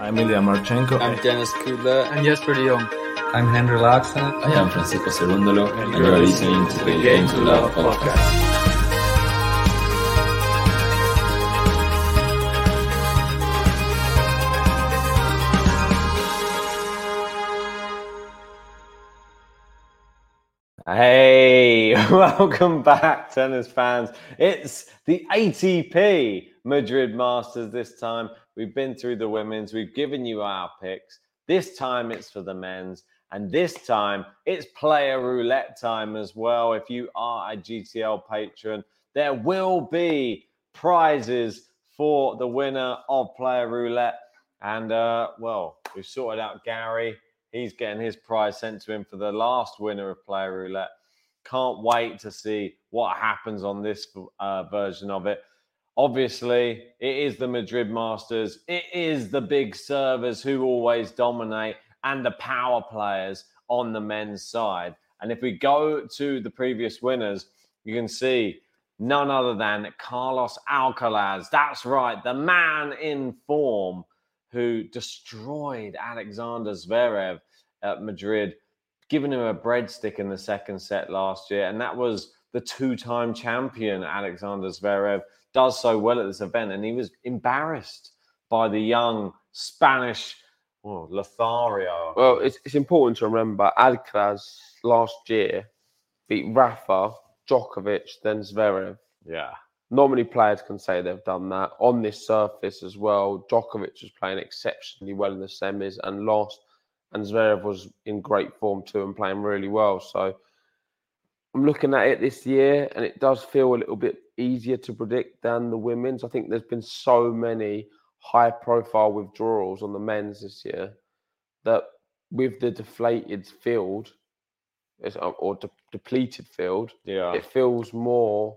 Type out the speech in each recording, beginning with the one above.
I'm Ilya Marchenko. I'm Denis Kudla. I'm Jesper de Jong. I'm Henry Laxa. I am Francisco Cerundolo, and you are listening to the Game to Love podcast. Hey, welcome back, tennis fans. It's the ATP Madrid Masters this time. We've been through the women's, we've given you our picks. This time it's for the men's, and this time it's player roulette time as well. If you are a GTL patron, there will be prizes for the winner of player roulette. And uh, well, we've sorted out Gary. He's getting his prize sent to him for the last winner of player roulette. Can't wait to see what happens on this uh, version of it. Obviously, it is the Madrid Masters. It is the big servers who always dominate and the power players on the men's side. And if we go to the previous winners, you can see none other than Carlos Alcaraz. That's right, the man in form who destroyed Alexander Zverev at Madrid, giving him a breadstick in the second set last year. And that was the two time champion, Alexander Zverev does so well at this event, and he was embarrassed by the young Spanish oh, Lothario. Well, it's, it's important to remember Alcaraz last year beat Rafa, Djokovic, then Zverev. Yeah. Not many players can say they've done that on this surface as well. Djokovic was playing exceptionally well in the semis and lost, and Zverev was in great form too and playing really well. So I'm looking at it this year, and it does feel a little bit easier to predict than the women's. I think there's been so many high profile withdrawals on the men's this year that with the deflated field uh, or de- depleted field, yeah. it feels more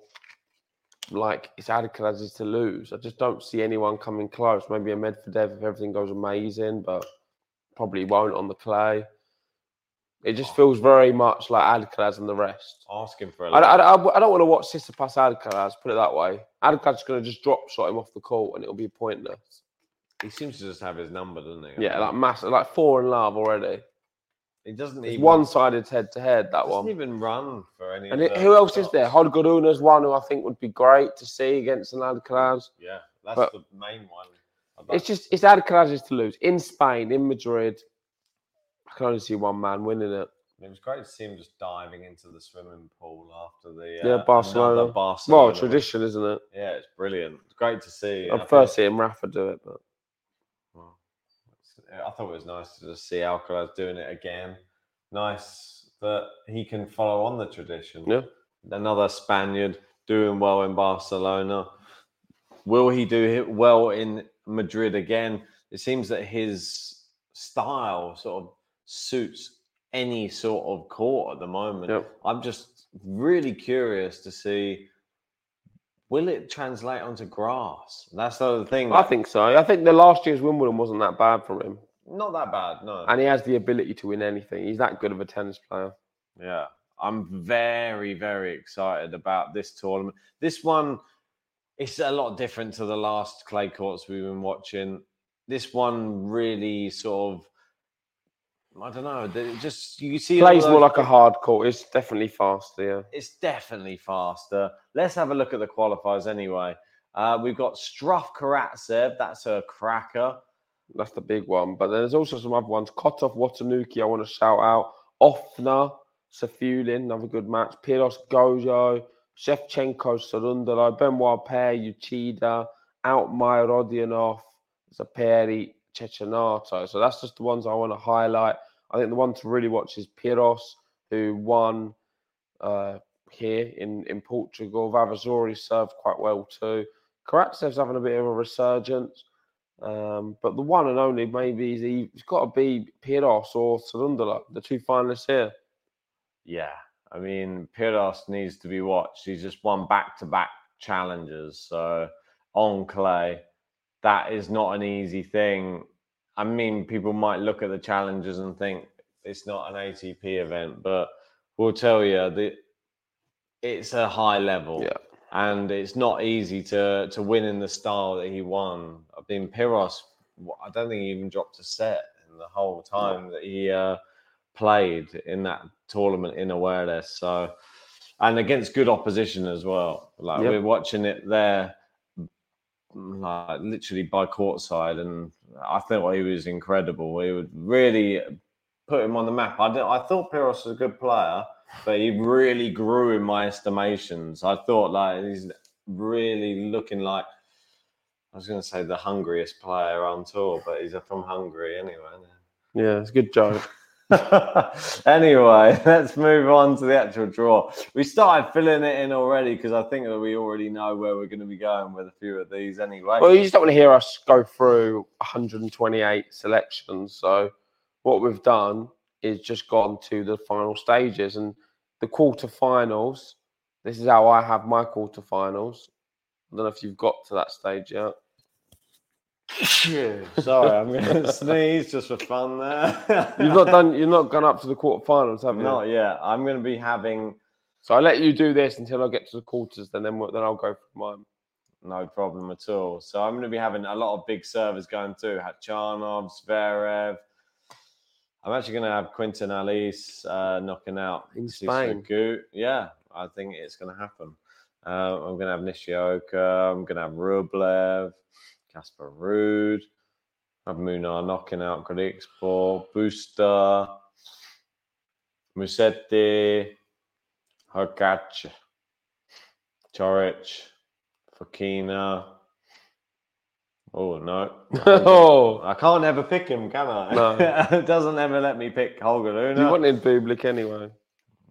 like it's Alcaraz's to lose. I just don't see anyone coming close. Maybe a Medvedev if everything goes amazing, but probably won't on the clay. It just oh. feels very much like Alcaraz and the rest. Asking for a I, I, I, I don't want to watch Tsitsipas Alcaraz, put it that way. Alcaraz is going to just drop shot him off the court and it'll be pointless. He seems to just have his number, doesn't he? Yeah, like massive, like four in love already. He doesn't It's even one-sided head-to-head. That one. doesn't even run for any. And of it, who else is shots. there? Holger Rune's one who I think would be great to see against an Alcaraz. Yeah, that's But- the main one. It's just it's Alcaraz's to lose in Spain, in Madrid. I can only see one man winning it. It was great to see him just diving into the swimming pool after the Yeah, uh, Barcelona. another Barcelona. Well, tradition, isn't it? Yeah, it's brilliant. It's great to see. I'd I first think- see him Rafa do it, but Well, I thought it was nice to just see Alcaraz doing it again. Nice that he can follow on the tradition. Yeah. Another Spaniard doing well in Barcelona. Will he do well in Madrid again? It seems that his style sort of suits any sort of court at the moment. Yep. I'm just really curious to see will it translate onto grass? That's the other thing. I think so. I think the last year's Wimbledon wasn't that bad for him, not that bad, no. and he has the ability to win anything. He's that good of a tennis player. Yeah, I'm very, very excited about this tournament. This one, it's a lot different to the last clay courts we've been watching. This one really sort of, I don't know, just you see. Plays more like a hard court. It's definitely faster. Yeah. It's definitely faster. Let's have a look at the qualifiers anyway. Uh, we've got Struff Karatsev, that's a cracker. That's the big one. But there's also some other ones. Kotov Watanuki, I want to shout out. Offner, Safiullin, another good match. Piros Gojo, Shevchenko, Cerundolo, Benoit Paire, Uchida, Altmaier Rodionov, Zeppieri, Cecchinato. So that's just the ones I want to highlight. I think the one to really watch is Piros, who won uh, here in, in Portugal. Vavassori served quite well too. Karatsev's having a bit of a resurgence. Um, but the one and only maybe is he's got to be Piros or Cerundolo, the two finalists here. Yeah, I mean, Piros needs to be watched. He's just won back to back challenges. So on clay, that is not an easy thing. I mean, people might look at the challenges and think it's not an ATP event, but we'll tell you that it's a high level. Yeah. And it's not easy to to win in the style that he won. I mean, Piros, I don't think he even dropped a set in the whole time that he uh, played in that tournament in Oeiras. So, and against good opposition as well. Like Yep. we're watching it there, like literally by courtside, and I thought he was incredible. He would really put him on the map. I, I thought Piros was a good player, but he really grew in my estimations. I thought like he's really looking like I was going to say the hungriest player on tour, but he's from Hungary anyway. Yeah, it's a good joke. anyway, let's move on to the actual draw. We started filling it in already because I think that we already know where we're going to be going with a few of these anyway. Well, you just don't want to hear us go through 128 selections. So, what we've done is just gone to the final stages and the quarterfinals. This is how I have my quarterfinals. I don't know if you've got to that stage yet. Sorry, I'm going to sneeze just for fun there. You've not done. You've not gone up to the quarterfinals, have you? Not yet. I'm going to be having So I let you do this until I get to the quarters. Then then, we'll- then I'll go for mine. no problem at all. So I'm going to be having a lot of big servers going through. Khachanov, Zverev. I'm actually going to have Quentin Halys uh, knocking out In Spain. Yeah, I think it's going to happen. Uh, I'm going to have Nishioka. I'm going to have Rublev, Casper Ruud. I have Munar knocking out Griekspoor, Busta, Musetti, Hurkacz, Coric, Fokina. Oh no. oh, I can't ever pick him, can I? No. it doesn't ever let me pick Holger Rune. you wanted Bublik anyway.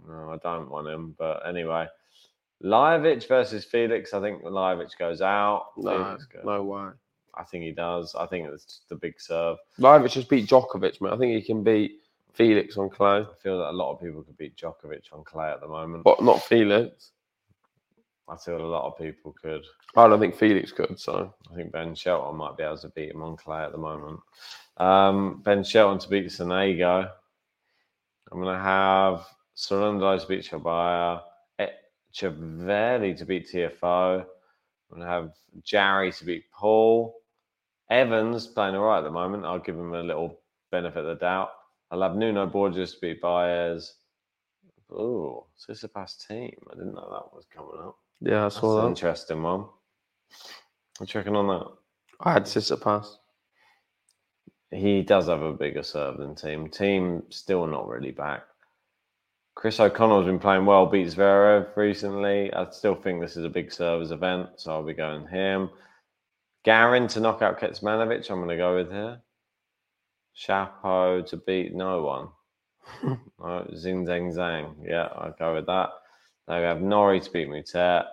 No, I don't want him. But anyway, Lajovic versus Felix. I think Lajovic goes out. No, goes- no way. I think he does. I think it's the big serve. Livic just beat Djokovic, man. I think he can beat Felix on clay, I feel that a lot of people could beat Djokovic on clay at the moment. but not Felix. I feel a lot of people could. I don't think Felix could. So I think Ben Shelton might be able to beat him on clay at the moment. Um, ben Shelton to beat Sonego. I'm going to have Sorundai to beat Chabaya. Etcheverry to beat TFO. I'm going to have Jarry to beat Paul. Evans playing all right at the moment. I'll give him a little benefit of the doubt. I'll have Nuno Borges to beat Baez. Oh, Tsitsipas Thiem. I didn't know that was coming up. yeah, I That's saw an that. interesting one. I'm checking on that. I had Tsitsipas. He does have a bigger serve than Thiem. Thiem still not really back. Chris O'Connell's been playing well, beats Zverev recently. I still think this is a big servers event, so I'll be going him. Garin to knock out Kecmanovic, I'm going to go with here. Chapo to beat no one. no, Zing Zang Zang. Yeah, I'll go with that. Now we have Norrie to beat Moutet.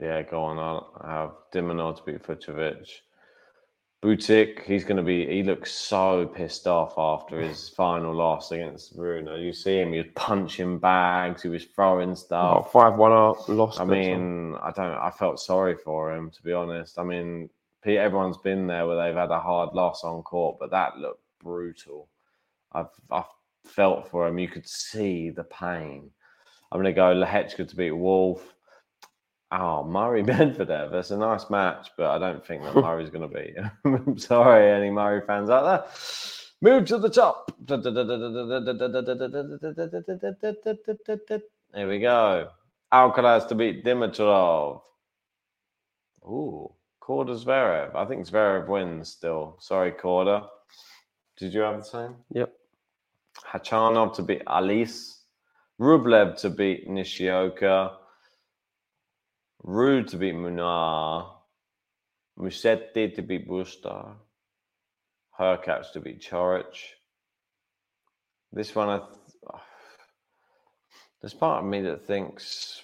Yeah, go on. I'll have De Minaur to beat Fucsovics. Botic, he's going to be, he looks so pissed off after his final loss against Bruno. You see him, he was punching bags, he was throwing Oh, stuff. five one up, lost. I mean, I don't, I felt sorry for him, to be honest. I mean, Pete, everyone's been there where they've had a hard loss on court, but that looked brutal. I've, I've felt for him. You could see the pain. I'm going to go Lehecka to beat Wolf. Oh, Murray Medvedev. That's a nice match, but I don't think that Murray's going to beat him. I'm sorry, any Murray fans out there. Move to the top. There we go. Alcaraz to beat Dimitrov. Ooh, Korda Zverev. I think Zverev wins still. Sorry, Korda. Did you have the same? Yep. Khachanov to beat Halys. Rublev to beat Nishioka. Ruud to be Munar. Musetti to be Busta. Hurkacz to be Coric. This one, I th- there's part of me that thinks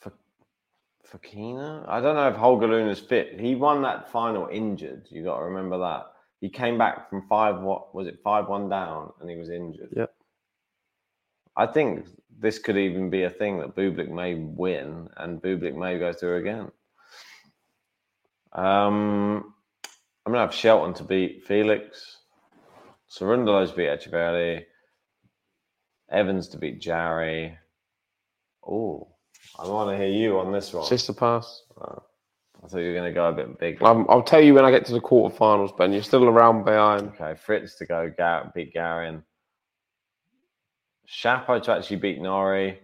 for Fokina. I don't know if Holger Rune's fit. He won that final injured. You got to remember that. He came back from five. What was it? Five one down, and he was injured. Yep. I think this could even be a thing that Bublik may win, and Bublik may go through again. Um, I'm gonna have Shelton to beat Felix. Cerundolo's to beat Etcheverry. Evans to beat Jarry. Oh, I want to hear you on this one. Tsitsipas. I thought you were going to go a bit big. Um, I'll tell you when I get to the quarterfinals, Ben. You're still around behind. Okay, Fritz to go Gar- beat Garin. Chapo to actually beat Norrie.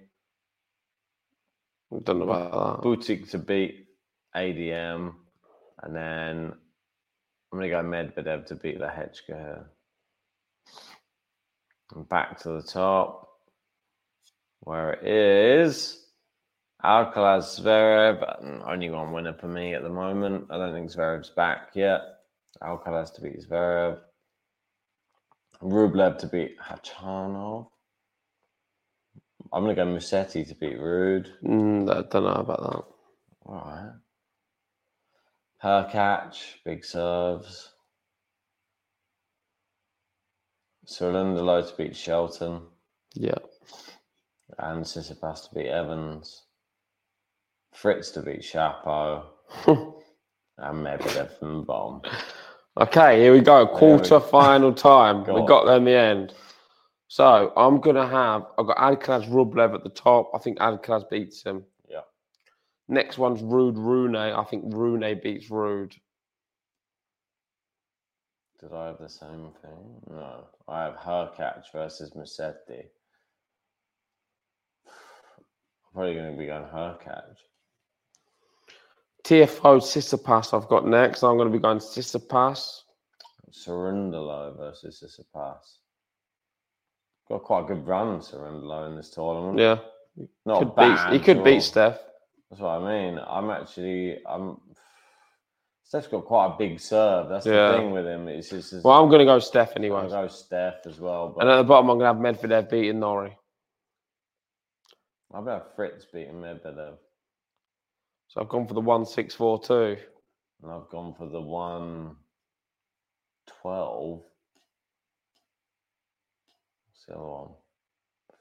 I don't know about that. Botic to beat ADM. And then I'm going to go Medvedev to beat Lehecka. And back to the top, where it is Alcaraz Zverev. Only one winner for me at the moment. I don't think Zverev's back yet. Alcaraz to beat Zverev. Rublev to beat Khachanov. I'm going to go Musetti to beat Ruud. Mm, I don't know about that. All right. Hurkacz, big serves. Cerundolo to beat Shelton. Yeah. And Tsitsipas to beat Evans. Fritz to beat Chapo. and Medvedev from bomb. Okay, here we go. Quarter final time. Go we on. got there in the end. So I'm gonna have I've got Alcaraz Rublev at the top. I think Alcaraz beats him. Yeah. Next one's Ruud Rune. I think Rune beats Ruud. Did I have the same thing? No. I have Hurkacz versus Musetti. I'm probably going to be going Hurkacz. TFO Tsitsipas I've got next. I'm gonna be going Sister Pass. Cerundolo versus Tsitsipas. Got quite a good run, Cerundolo, in this tournament. Yeah. Not could bad. beat, he could beat Steph. That's what I mean. I'm actually, I'm. Steph's got quite a big serve. That's Yeah. the thing with him. It's just. It's, Well, I'm gonna go Steph anyway. I'll anyway. go Steph as well, but And at the bottom I'm gonna have Medvedev beating Norrie. I'll have Fritz beating Medvedev, So I've gone for the one six four two. and I've gone for the one twelve. What's the other?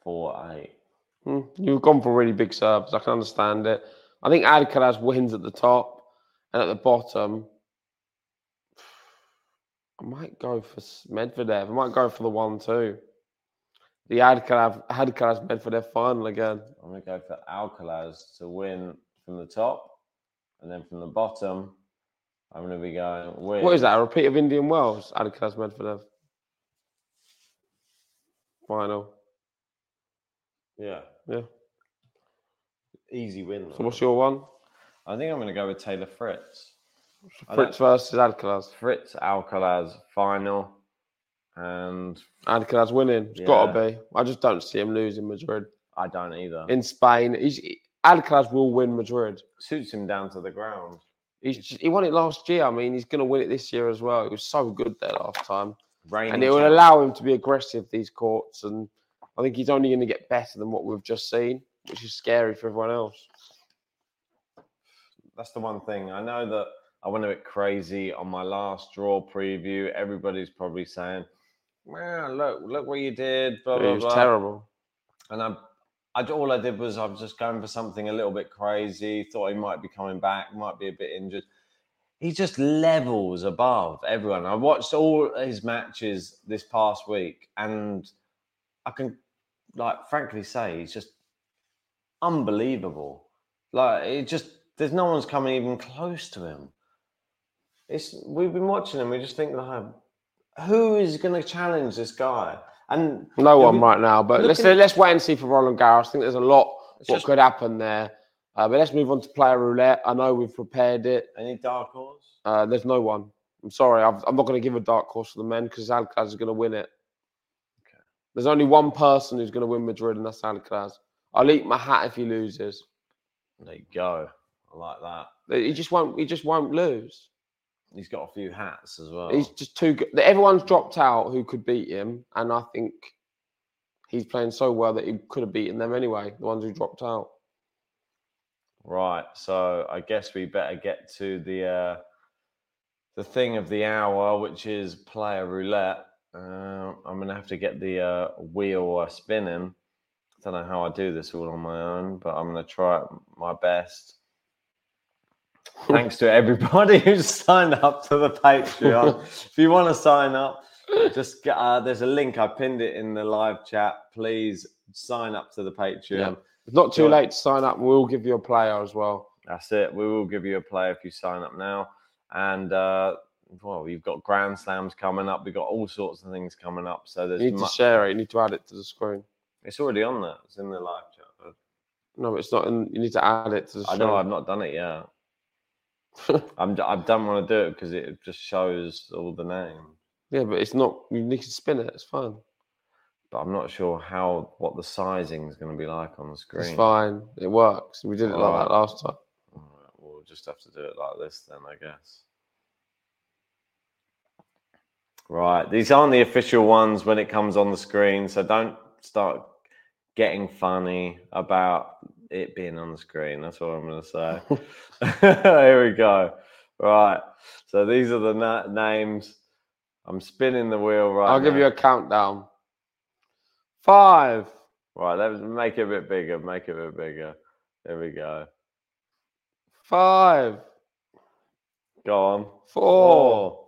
Four eight. Hmm, You've gone for really big serves. I can understand it. I think Alcaraz wins at the top, and at the bottom, I might go for Medvedev. I might go for the one two. The Alcaraz Alcaraz Medvedev final again. I'm gonna go for Alcaraz to win from the top, and then from the bottom, I'm gonna be going with. What is that? A repeat of Indian Wells? Alcaraz Medvedev final. Yeah, Yeah. easy win. So though. what's your one? I think I'm gonna go with Taylor Fritz. Fritz versus Alcaraz. Fritz Alcaraz final, and Alcaraz winning. It's got to be. I just don't see him losing Madrid. I don't either. In Spain, he's, Alcaraz will win Madrid. Suits him down to the ground. He's just, he won it last year. I mean, he's going to win it this year as well. He was so good there last time, Reigning and it will allow him to be aggressive these courts. And I think he's only going to get better than what we've just seen, which is scary for everyone else. That's the one thing. I know that I went a bit crazy on my last draw preview. Everybody's probably saying, "Man, look, look what you did." Blah It blah was blah. terrible. And I, I, all I did was I was just going for something a little bit crazy. Thought he might be coming back, might be a bit injured. He just levels above everyone. I watched all his matches this past week, and I can, like, frankly say he's just unbelievable. Like, it just there's no one's coming even close to him. It's we've been watching him. We just think like, who is going to challenge this guy? And No one we- right now, but let's looking- let's wait and see for Roland Garros. I think there's a lot what just- could happen there. Uh, but let's move on to player roulette. I know we've prepared it. any dark horse? Uh, there's no one. I'm sorry. I've, I'm not going to give a dark horse to the men because Alcaraz is going to win it. Okay. There's only one person who's going to win Madrid, and that's Alcaraz. I'll eat my hat if he loses. There you go. I like that. He just won't. He just won't lose. He's got a few hats as well. He's just too good. Everyone's dropped out who could beat him, and I think he's playing so well that he could have beaten them anyway. The ones who dropped out. Right. So I guess we better get to the uh, the thing of the hour, which is player roulette. Uh, I'm gonna have to get the uh, wheel uh, spinning. I don't know how I do this all on my own, but I'm gonna try my best. Thanks to everybody who's signed up to the Patreon. if you want to sign up, just get, uh, there's a link. I pinned it in the live chat. Please sign up to the Patreon. It's not too late to sign up. We'll give you a player as well. That's it. We will give you a player if you sign up now. And uh, well, you've got Grand Slams coming up. We've got all sorts of things coming up. So there's You need mu- to share it. You need to add it to the screen. it's already on there. It's in the live chat. No, it's not. In, you need to add it to the I screen. know I've not done it yet. I'm I don't want to do it because it just shows all the names. yeah, but it's not. You need to spin it. It's fine. But I'm not sure how what the sizing is going to be like on the screen. It's fine. It works. We did it like Alright. that last time. All right, we'll just have to do it like this then, I guess. Right, these aren't the official ones when it comes on the screen, so don't start getting funny about it being on the screen. That's what I'm going to say. Here we go. Right, so these are the na- names. I'm spinning the wheel right I'll give you a countdown. Five, Right, let's make it a bit bigger. Make it a bit bigger. There we go. five, Go on. Four.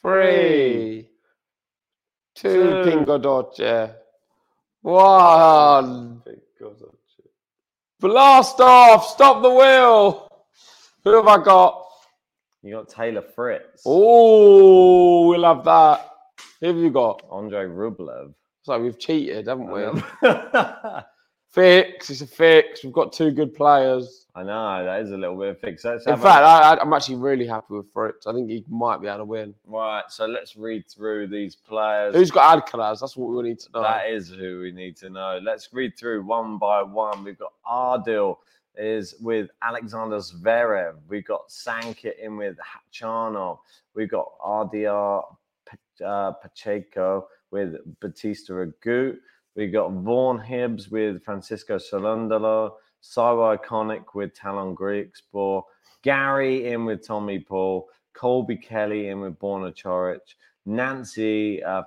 Three. Two. Pingo Dolce. One. Blast off! Stop the wheel! Who have I got? You got Taylor Fritz. Oh, we love that. Who have you got? Andre Rublev. So we've cheated, haven't we? Fix. It's a fix. We've got two good players. I know that is a little bit of fix. Let's In fact, I- I'm actually really happy with Fritz. I think he might be able to win. right. So let's read through these players. Who's got Alcaraz? That's what we need to know. That is who we need to know. Let's read through one by one. We've got Ardil is with Alexander Zverev. We've got Sankit in with Khachanov. We've got RDR P- uh, Pacheco with Bautista Agut. We got Vaughn Hibbs with Francisco Cerundolo. Saiwa Iconic with Tallon Griekspoor. Gary in with Tommy Paul. Colby Kelly in with Borna Coric. Nancy uh,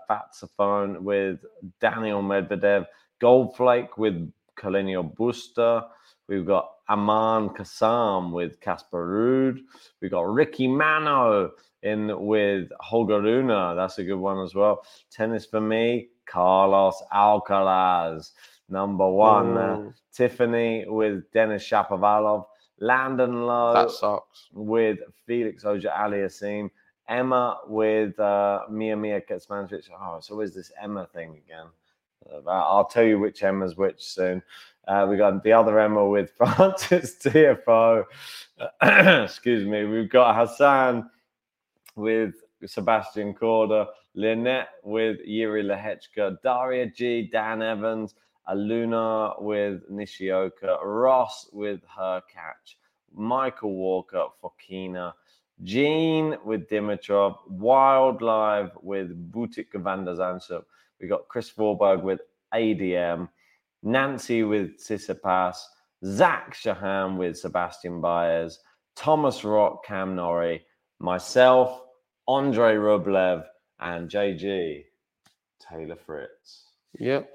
with Daniil Medvedev. Goldflake with Carreño Busta. We've got Aman Kassam with Casper Ruud. We've got Ricky Mano in with Holger Rune. That's a good one as well. Tennis for me, Carlos Alcaraz, number one. Uh, Tiffany with Denis Shapovalov. Landon Lowe that sucks. with Felix Auger-Aliassime. Emma with uh, Mia Mia Kecmanovic. Oh, it's always this Emma thing again. Uh, I'll tell you which Emma's which soon. Uh, we got the other Emma with Francis TFO. Excuse me. We've got Hassan with Sebastian Korda, Lynette with Yuri Lehecka, Daria G, Dan Evans, Aluna with Nishioka, Ross with her catch, Michael Walker Fokina, Jean with Dimitrov, Wildlife with Botic van de Zandschulp. We got Chris Warburg with ADM, Nancy with Tsitsipas, Zach Shaham with Sebastian Baez, Thomas Rock, Cam Norrie, myself, Andre Rublev, and JG Taylor Fritz. Yep,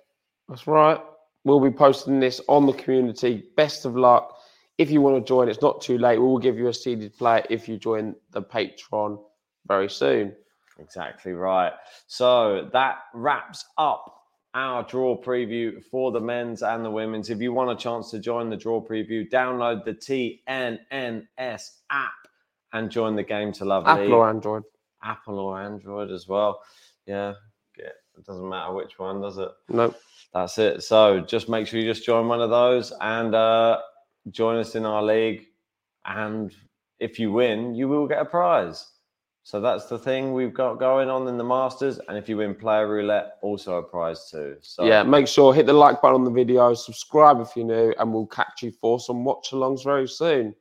that's right. We'll be posting this on the community. Best of luck. If you want to join, it's not too late. We will give you a seeded player if you join the Patreon very soon. Exactly right. So that wraps up our draw preview for the men's and the women's. If you want a chance to join the draw preview, download the TNNS app and join the game to love Apple League. or Android. Apple or Android as well. Yeah, it doesn't matter which one, does it? Nope. That's it. So just make sure you just join one of those and uh, join us in our league. And if you win, you will get a prize. So that's the thing we've got going on in the Masters. And if you win player roulette, also a prize too. So Yeah, make sure hit the like button on the video, subscribe if you're new, and we'll catch you for some watch alongs very soon.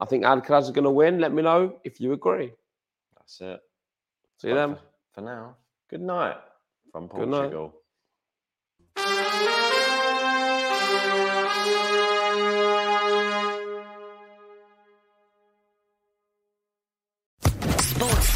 I think Alcaraz is going to win. Let me know if you agree. that's it. See you then. For, for now, good night from Good night.